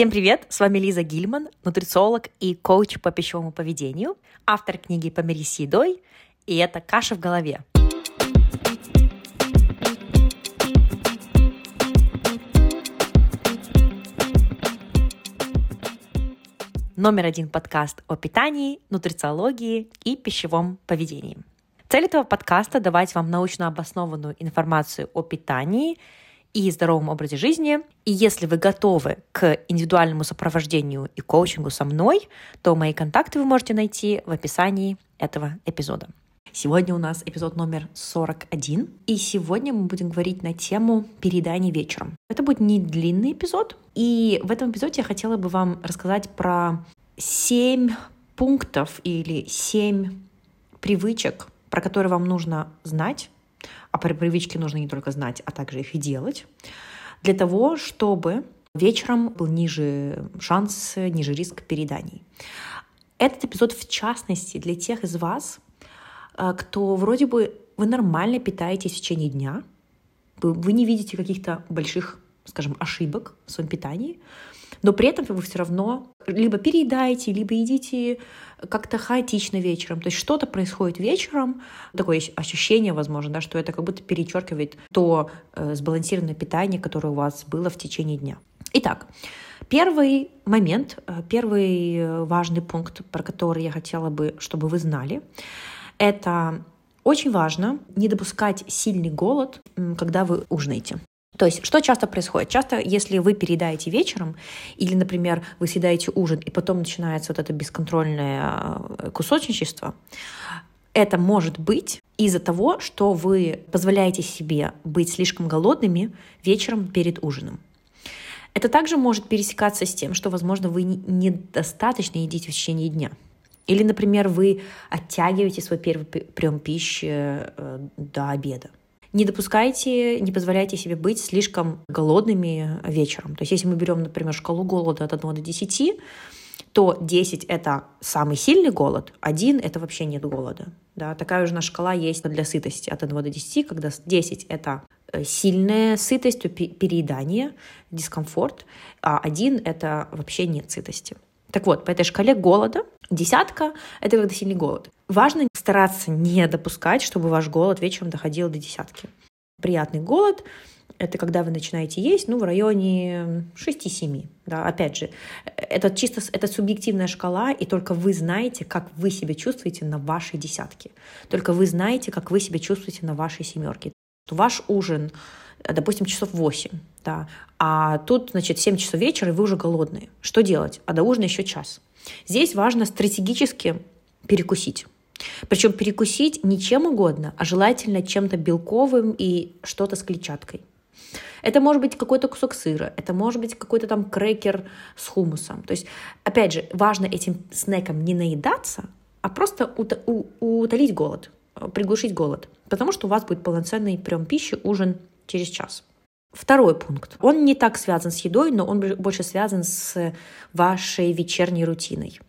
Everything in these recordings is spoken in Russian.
Всем привет! С вами Лиза Гильман, нутрициолог и коуч по пищевому поведению, автор книги «Помирись с едой», и это «Каша в голове». Номер один подкаст о питании, нутрициологии и пищевом поведении. Цель этого подкаста – давать вам научно обоснованную информацию о питании – и здоровом образе жизни. И если вы готовы к индивидуальному сопровождению и коучингу со мной, то мои контакты вы можете найти в описании этого эпизода. Сегодня у нас эпизод номер 41, и сегодня мы будем говорить на тему переедания вечером. Это будет не длинный эпизод, и в этом эпизоде я хотела бы вам рассказать про 7 пунктов или 7 привычек, про которые вам нужно знать, а про привычки нужно не только знать, а также их и делать, для того, чтобы вечером был ниже шанс, ниже риск перееданий. Этот эпизод в частности для тех из вас, э, кто вроде бы вы нормально питаетесь в течение дня, вы не видите каких-то больших, скажем, ошибок в своем питании, но при этом вы все равно либо переедаете, либо едите как-то хаотично вечером. То есть что-то происходит вечером, такое ощущение, возможно, да, что это как будто перечеркивает то э, сбалансированное питание, которое у вас было в течение дня. Итак, первый момент, э, первый э, важный пункт, про который я хотела бы, чтобы вы знали, это очень важно не допускать сильный голод, когда вы ужинаете. То есть, что часто происходит? Часто, если вы переедаете вечером, или, например, вы съедаете ужин, и потом начинается вот это бесконтрольное э, кусочничество, это может быть из-за того, что вы позволяете себе быть слишком голодными вечером перед ужином. Это также может пересекаться с тем, что, возможно, вы недостаточно едите в течение дня. Или, например, вы оттягиваете свой первый прием пищи э, до обеда. Не допускайте, не позволяйте себе быть слишком голодными вечером. То есть если мы берем, например, шкалу голода от 1 до 10, то 10 — это самый сильный голод, 1 — это вообще нет голода. Да, такая же шкала есть для сытости от 1 до 10, когда 10 — это э, сильная сытость, переедание, дискомфорт, а 1 — это вообще нет сытости. Так вот, по этой шкале голода десятка — это когда сильный голод. Важно стараться не допускать, чтобы ваш голод вечером доходил до десятки. Приятный голод — это когда вы начинаете есть, ну, в районе 6-7. Да, опять же, это чисто это субъективная шкала, и только вы знаете, как вы себя чувствуете на вашей десятке. Только вы знаете, как вы себя чувствуете на вашей семерке. Ваш ужин допустим, часов 8, да, а тут, значит, 7 часов вечера, и вы уже голодные. Что делать? А до ужина еще час. Здесь важно стратегически перекусить. Причем перекусить не чем угодно, а желательно чем-то белковым и что-то с клетчаткой. Это может быть какой-то кусок сыра, это может быть какой-то там крекер с хумусом. То есть, опять же, важно этим снеком не наедаться, а просто утолить голод, приглушить голод. Потому что у вас будет полноценный прием пищи, ужин через час. Второй пункт. Он не так связан с едой, но он больше связан с вашей вечерней рутиной.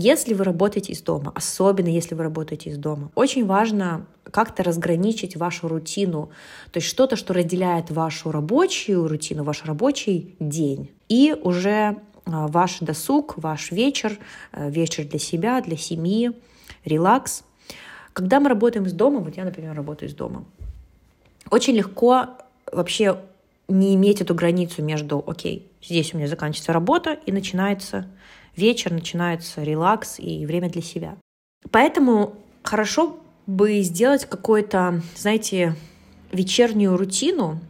Если вы работаете из дома, особенно если вы работаете из дома, очень важно как-то разграничить вашу рутину, то есть что-то, что разделяет вашу рабочую рутину, ваш рабочий день и уже а, ваш досуг, ваш вечер, э, вечер для себя, для семьи, релакс. Когда мы работаем из дома, вот я, например, работаю из дома, очень легко вообще не иметь эту границу между, окей, здесь у меня заканчивается работа и начинается вечер, начинается релакс и время для себя. Поэтому хорошо бы сделать какую-то, знаете, вечернюю рутину,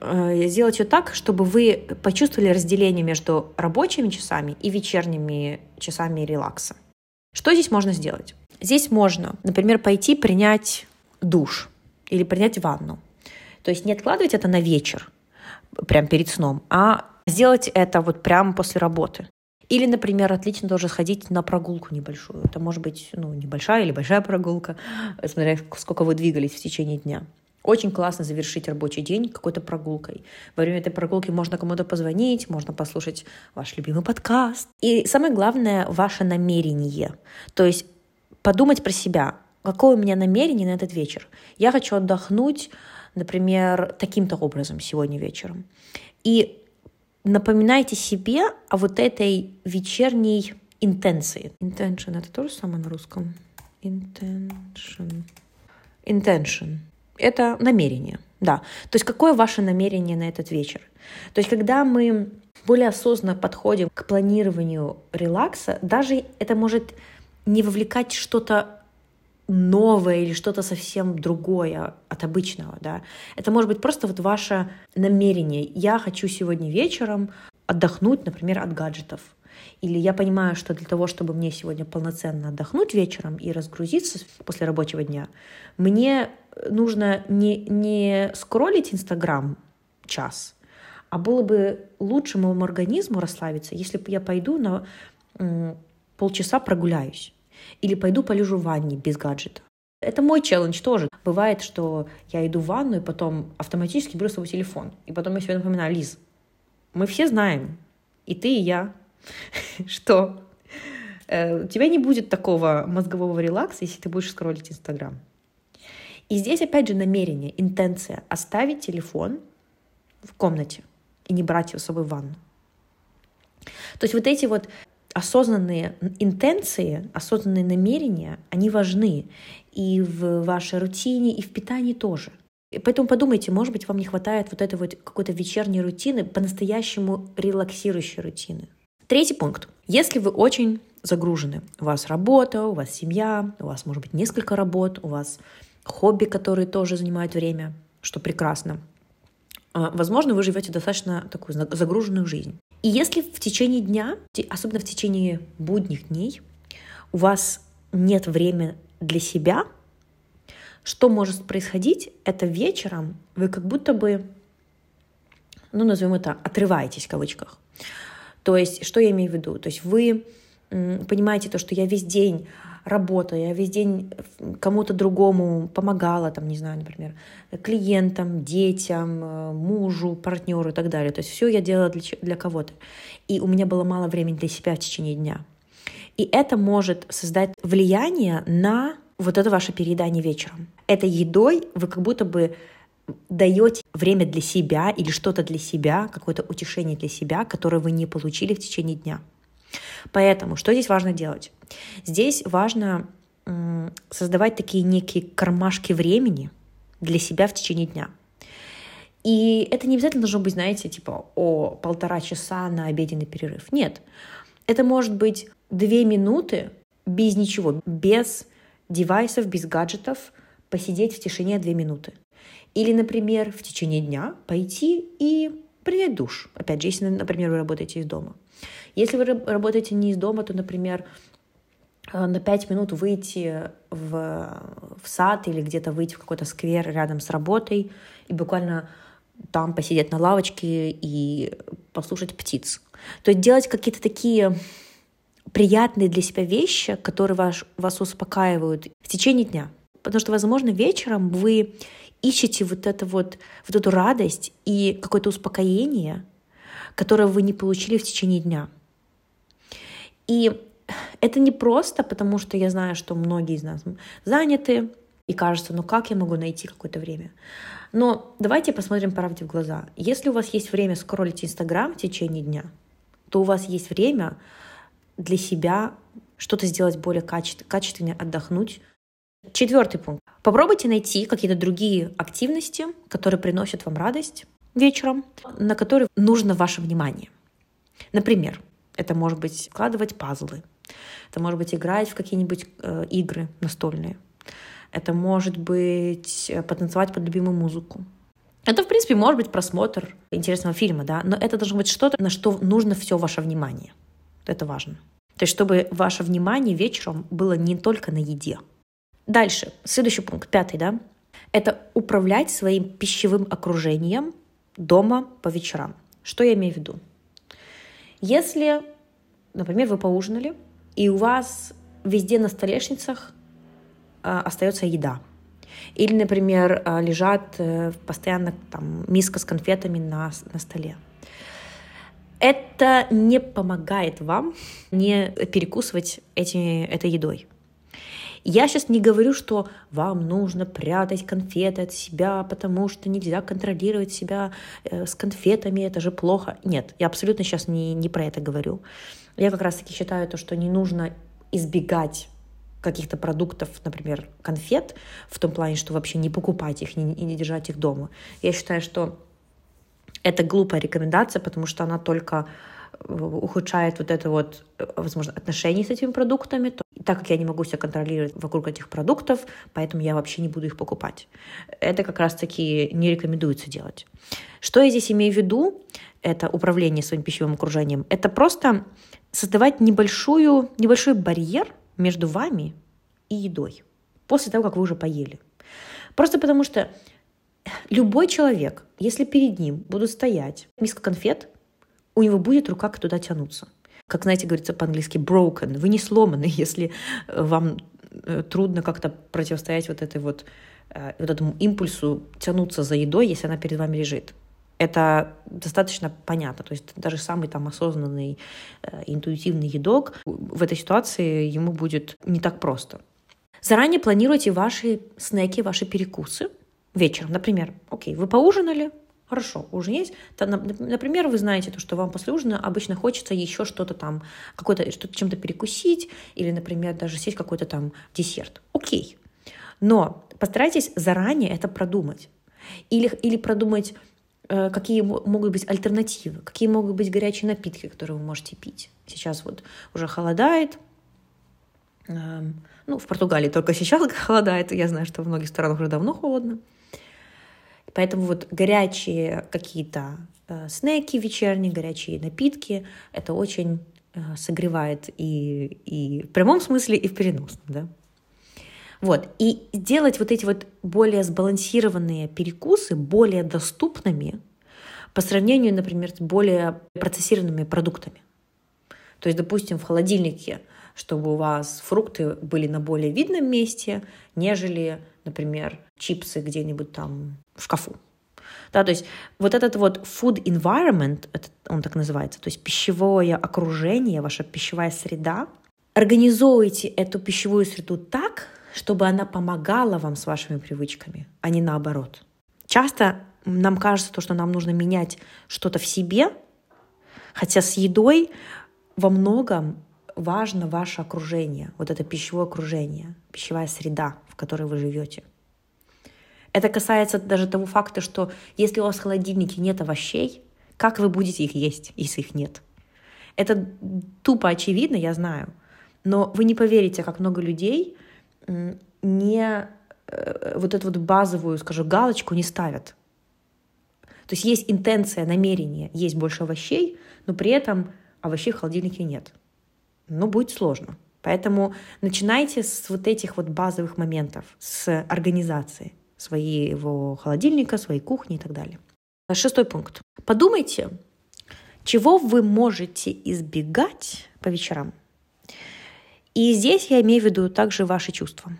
э, сделать ее так, чтобы вы почувствовали разделение между рабочими часами и вечерними часами релакса. Что здесь можно сделать? Здесь можно, например, пойти принять душ или принять ванну. То есть не откладывать это на вечер, прям перед сном, а сделать это вот прямо после работы. Или, например, отлично тоже сходить на прогулку небольшую. Это может быть ну, небольшая или большая прогулка, смотря сколько вы двигались в течение дня. Очень классно завершить рабочий день какой-то прогулкой. Во время этой прогулки можно кому-то позвонить, можно послушать ваш любимый подкаст. И самое главное — ваше намерение. То есть подумать про себя, какое у меня намерение на этот вечер. Я хочу отдохнуть, например, таким-то образом сегодня вечером. И напоминайте себе о вот этой вечерней интенции. Intention — это тоже самое на русском? Intention. Intention. Это намерение, да. То есть какое ваше намерение на этот вечер? То есть когда мы более осознанно подходим к планированию релакса, даже это может не вовлекать что-то новое или что-то совсем другое от обычного, да. Это может быть просто вот ваше намерение. Я хочу сегодня вечером отдохнуть, например, от гаджетов. Или я понимаю, что для того, чтобы мне сегодня полноценно отдохнуть вечером и разгрузиться после рабочего дня, мне нужно не, не скроллить Инстаграм час, а было бы лучше моему организму расслабиться, если бы я пойду на полчаса прогуляюсь. Или пойду полежу в ванне без гаджета. Это мой челлендж тоже. Бывает, что я иду в ванну и потом автоматически беру свой телефон. И потом я себе напоминаю, Лиз, мы все знаем, и ты, и я, что э, у тебя не будет такого мозгового релакса, если ты будешь скроллить Инстаграм. И здесь опять же намерение, интенция оставить телефон в комнате и не брать его с собой в ванну. То есть вот эти вот осознанные интенции, осознанные намерения, они важны и в вашей рутине, и в питании тоже. И поэтому подумайте, может быть, вам не хватает вот этой вот какой-то вечерней рутины, по-настоящему релаксирующей рутины. Третий пункт. Если вы очень загружены, у вас работа, у вас семья, у вас может быть несколько работ, у вас хобби, которые тоже занимают время, что прекрасно. А, возможно, вы живете достаточно такую загруженную жизнь. И если в течение дня, особенно в течение будних дней, у вас нет времени для себя, что может происходить, это вечером вы как будто бы, ну, назовем это, отрываетесь в кавычках. То есть, что я имею в виду? То есть вы понимаете то, что я весь день работаю, я весь день кому-то другому помогала, там, не знаю, например, клиентам, детям, э, мужу, партнеру и так далее. То есть все я делала для, для кого-то. И у меня было мало времени для себя в течение дня. И это может создать влияние на вот это ваше переедание вечером. Этой едой вы как будто бы даете время для себя или что-то для себя, какое-то утешение для себя, которое вы не получили в течение дня. Поэтому что здесь важно делать? Здесь важно создавать такие некие кармашки времени для себя в течение дня. И это не обязательно должно быть, знаете, типа о полтора часа на обеденный перерыв. Нет. Это может быть две минуты без ничего, без девайсов, без гаджетов, посидеть в тишине две минуты. Или, например, в течение дня пойти и принять душ. Опять же, если, например, вы работаете из дома. Если вы работаете не из дома, то, например, э, на пять минут выйти в, в сад или где-то выйти в какой-то сквер рядом с работой и буквально там посидеть на лавочке и послушать птиц. То есть делать какие-то такие приятные для себя вещи, которые вас, вас успокаивают в течение дня. Потому что, возможно, вечером вы ищете вот, это вот, вот эту радость и какое-то успокоение, которое вы не получили в течение дня. И это не просто, потому что я знаю, что многие из нас заняты, и кажется, ну как я могу найти какое-то время? Но давайте посмотрим правде в глаза. Если у вас есть время скроллить Инстаграм в течение дня, то у вас есть время для себя что-то сделать более качественно, качественно отдохнуть, Четвертый пункт. Попробуйте найти какие-то другие активности, которые приносят вам радость вечером, на которые нужно ваше внимание. Например, это может быть складывать пазлы, это может быть играть в какие-нибудь э, игры настольные, это может быть э, потанцевать под любимую музыку. Это, в принципе, может быть просмотр интересного фильма, да, но это должно быть что-то, на что нужно все ваше внимание. Это важно. То есть, чтобы ваше внимание вечером было не только на еде, Дальше, следующий пункт, пятый, да, это управлять своим пищевым окружением дома по вечерам. Что я имею в виду? Если, например, вы поужинали, и у вас везде на столешницах э, остается еда, или, например, э, лежат э, постоянно там, миска с конфетами на, на столе, это не помогает вам не перекусывать эти, этой едой. Я сейчас не говорю, что вам нужно прятать конфеты от себя, потому что нельзя контролировать себя э, с конфетами, это же плохо. Нет, я абсолютно сейчас не, не про это говорю. Я как раз-таки считаю то, что не нужно избегать каких-то продуктов, например, конфет, в том плане, что вообще не покупать их и не, не держать их дома. Я считаю, что это глупая рекомендация, потому что она только э, ухудшает вот это вот, э, возможно, отношения с этими продуктами, так как я не могу себя контролировать вокруг этих продуктов, поэтому я вообще не буду их покупать. Это как раз-таки не рекомендуется делать. Что я здесь имею в виду? Это управление своим пищевым окружением. Это просто создавать небольшую, небольшой барьер между вами и едой после того, как вы уже поели. Просто потому что любой человек, если перед ним будут стоять миска конфет, у него будет рука туда тянуться. Как, знаете, говорится по-английски broken. Вы не сломаны, если э, вам э, трудно как-то противостоять вот этой вот, э, вот этому импульсу тянуться за едой, если она перед вами лежит. Это достаточно понятно. То есть даже самый там осознанный, интуитивный едок в этой ситуации ему будет не так просто. Заранее планируйте ваши снеки, ваши перекусы вечером. Например, окей, вы поужинали, Хорошо, ужин есть. Например, вы знаете, то, что вам после ужина обычно хочется еще что-то там, какой-то, что-то чем-то перекусить, или, например, даже съесть какой-то там десерт. Окей. Но постарайтесь заранее это продумать. Или, или продумать, э, какие могут быть альтернативы, какие могут быть горячие напитки, которые вы можете пить. Сейчас вот уже холодает, эм, ну, в Португалии только сейчас холодает, я знаю, что в многих странах уже давно холодно. Поэтому вот горячие какие-то э, снеки вечерние, горячие напитки, это очень э, согревает и, и в прямом смысле, и в переносном, да. Вот. И делать вот эти вот более сбалансированные перекусы более доступными по сравнению, например, с более процессированными продуктами. То есть, допустим, в холодильнике, чтобы у вас фрукты были на более видном месте, нежели, например, чипсы где-нибудь там в шкафу. Да, то есть вот этот вот food environment, он так называется, то есть пищевое окружение, ваша пищевая среда, организуйте эту пищевую среду так, чтобы она помогала вам с вашими привычками, а не наоборот. Часто нам кажется, то, что нам нужно менять что-то в себе, хотя с едой во многом важно ваше окружение, вот это пищевое окружение, пищевая среда, в которой вы живете. Это касается даже того факта, что если у вас в холодильнике нет овощей, как вы будете их есть, если их нет? Это тупо очевидно, я знаю. Но вы не поверите, как много людей не э, вот эту вот базовую, скажу, галочку не ставят. То есть есть интенция, намерение, есть больше овощей, но при этом овощей в холодильнике нет. Ну, будет сложно. Поэтому начинайте с вот этих вот базовых моментов, с организации своего холодильника, своей кухни и так далее. Шестой пункт. Подумайте, чего вы можете избегать по вечерам. И здесь я имею в виду также ваши чувства.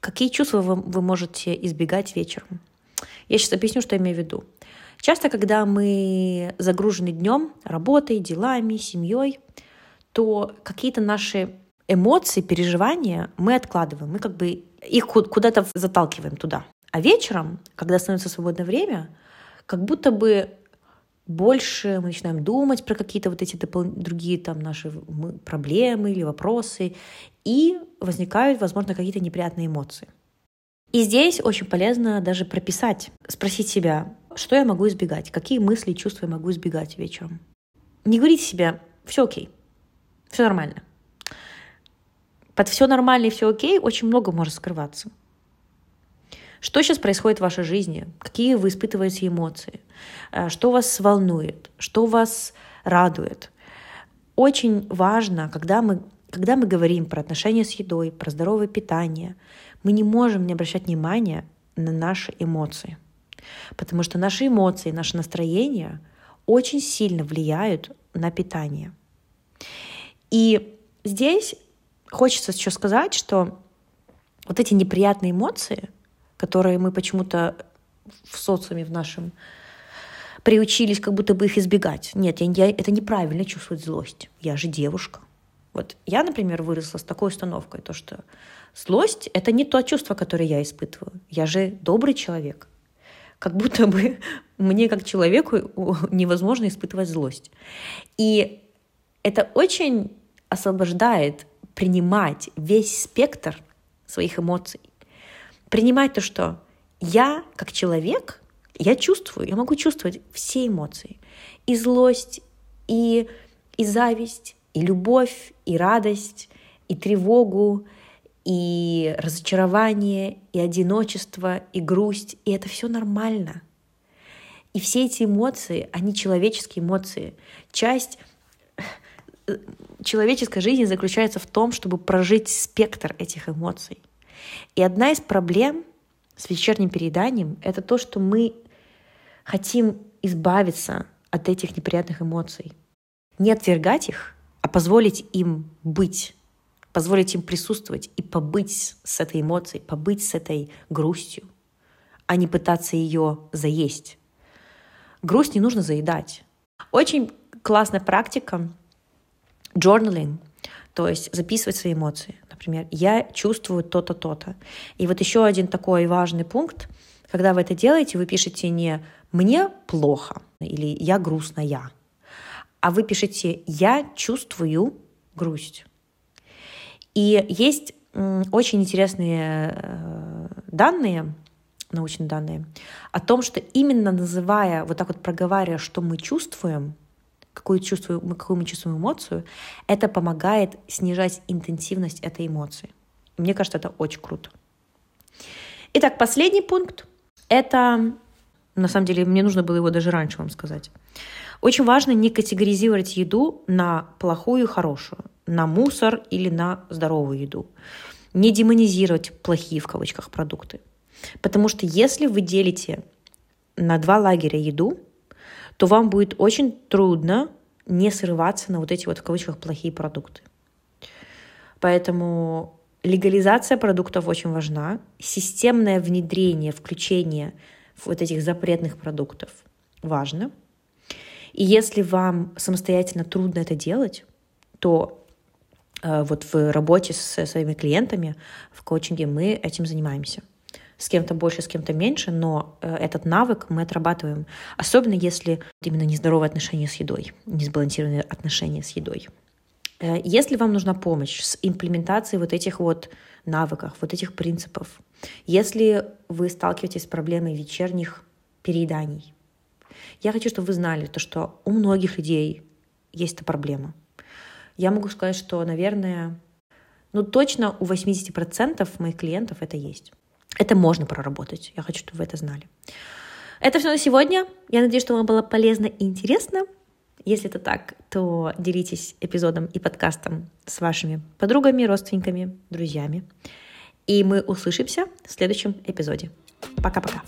Какие чувства вы, вы можете избегать вечером? Я сейчас объясню, что я имею в виду. Часто, когда мы загружены днем, работой, делами, семьей, то какие-то наши эмоции, переживания мы откладываем, мы как бы их куда-то заталкиваем туда. А вечером, когда становится свободное время, как будто бы больше мы начинаем думать про какие-то вот эти допол... другие там наши проблемы или вопросы, и возникают, возможно, какие-то неприятные эмоции. И здесь очень полезно даже прописать, спросить себя, что я могу избегать, какие мысли и чувства я могу избегать вечером. Не говорите себе, все окей, все нормально. Под все нормально и все окей очень много может скрываться. Что сейчас происходит в вашей жизни? Какие вы испытываете эмоции? Э, что вас волнует? Что вас радует? Очень важно, когда мы, когда мы говорим про отношения с едой, про здоровое питание, мы не можем не обращать внимания на наши эмоции. Потому что наши эмоции, наше настроение очень сильно влияют на питание. И здесь хочется еще сказать, что вот эти неприятные эмоции, которые мы почему-то в социуме в нашем приучились как будто бы их избегать. Нет, я, я, это неправильно чувствовать злость. Я же девушка. Вот я, например, выросла с такой установкой, то что злость — это не то чувство, которое я испытываю. Я же добрый человек. Как будто бы мне, как человеку, невозможно испытывать злость. И это очень освобождает принимать весь спектр своих эмоций. Принимать то, что я, как человек, я чувствую, я могу чувствовать все эмоции. И злость, и, и зависть, и любовь, и радость, и тревогу, и разочарование, и одиночество, и грусть. И это все нормально. И все эти эмоции, они человеческие эмоции. Часть э, человеческой жизни заключается в том, чтобы прожить спектр этих эмоций. И одна из проблем с вечерним перееданием — это то, что мы хотим избавиться от этих неприятных эмоций. Не отвергать их, а позволить им быть, позволить им присутствовать и побыть с этой эмоцией, побыть с этой грустью, а не пытаться ее заесть. Грусть не нужно заедать. Очень классная практика journaling, то есть записывать свои эмоции. Например, я чувствую то-то, то-то. И вот еще один такой важный пункт, когда вы это делаете, вы пишете не «мне плохо» или «я грустная», а вы пишете «я чувствую грусть». И есть очень интересные э, данные, научные данные, о том, что именно называя, вот так вот проговаривая, что мы чувствуем, какую, чувствую, какую мы чувствуем эмоцию, это помогает снижать интенсивность этой эмоции. Мне кажется, это очень круто. Итак, последний пункт — это, на самом деле, мне нужно было его даже раньше вам сказать. Очень важно не категоризировать еду на плохую и хорошую, на мусор или на здоровую еду. Не демонизировать плохие в кавычках продукты. Потому что если вы делите на два лагеря еду, то вам будет очень трудно не срываться на вот эти вот в кавычках плохие продукты. Поэтому легализация продуктов очень важна, системное внедрение, включение вот этих запретных продуктов важно – и если вам самостоятельно трудно это делать, то вот в работе со своими клиентами, в коучинге мы этим занимаемся. С кем-то больше, с кем-то меньше, но э, этот навык мы отрабатываем. Особенно если именно нездоровые отношения с едой, несбалансированные отношения с едой. Э, если вам нужна помощь с имплементацией вот этих вот навыков, вот этих принципов, если вы сталкиваетесь с проблемой вечерних перееданий, я хочу, чтобы вы знали, то, что у многих людей есть эта проблема. Я могу сказать, что, наверное, ну точно у 80% моих клиентов это есть. Это можно проработать. Я хочу, чтобы вы это знали. Это все на сегодня. Я надеюсь, что вам было полезно и интересно. Если это так, то делитесь эпизодом и подкастом с вашими подругами, родственниками, друзьями. И мы услышимся в следующем эпизоде. Пока-пока.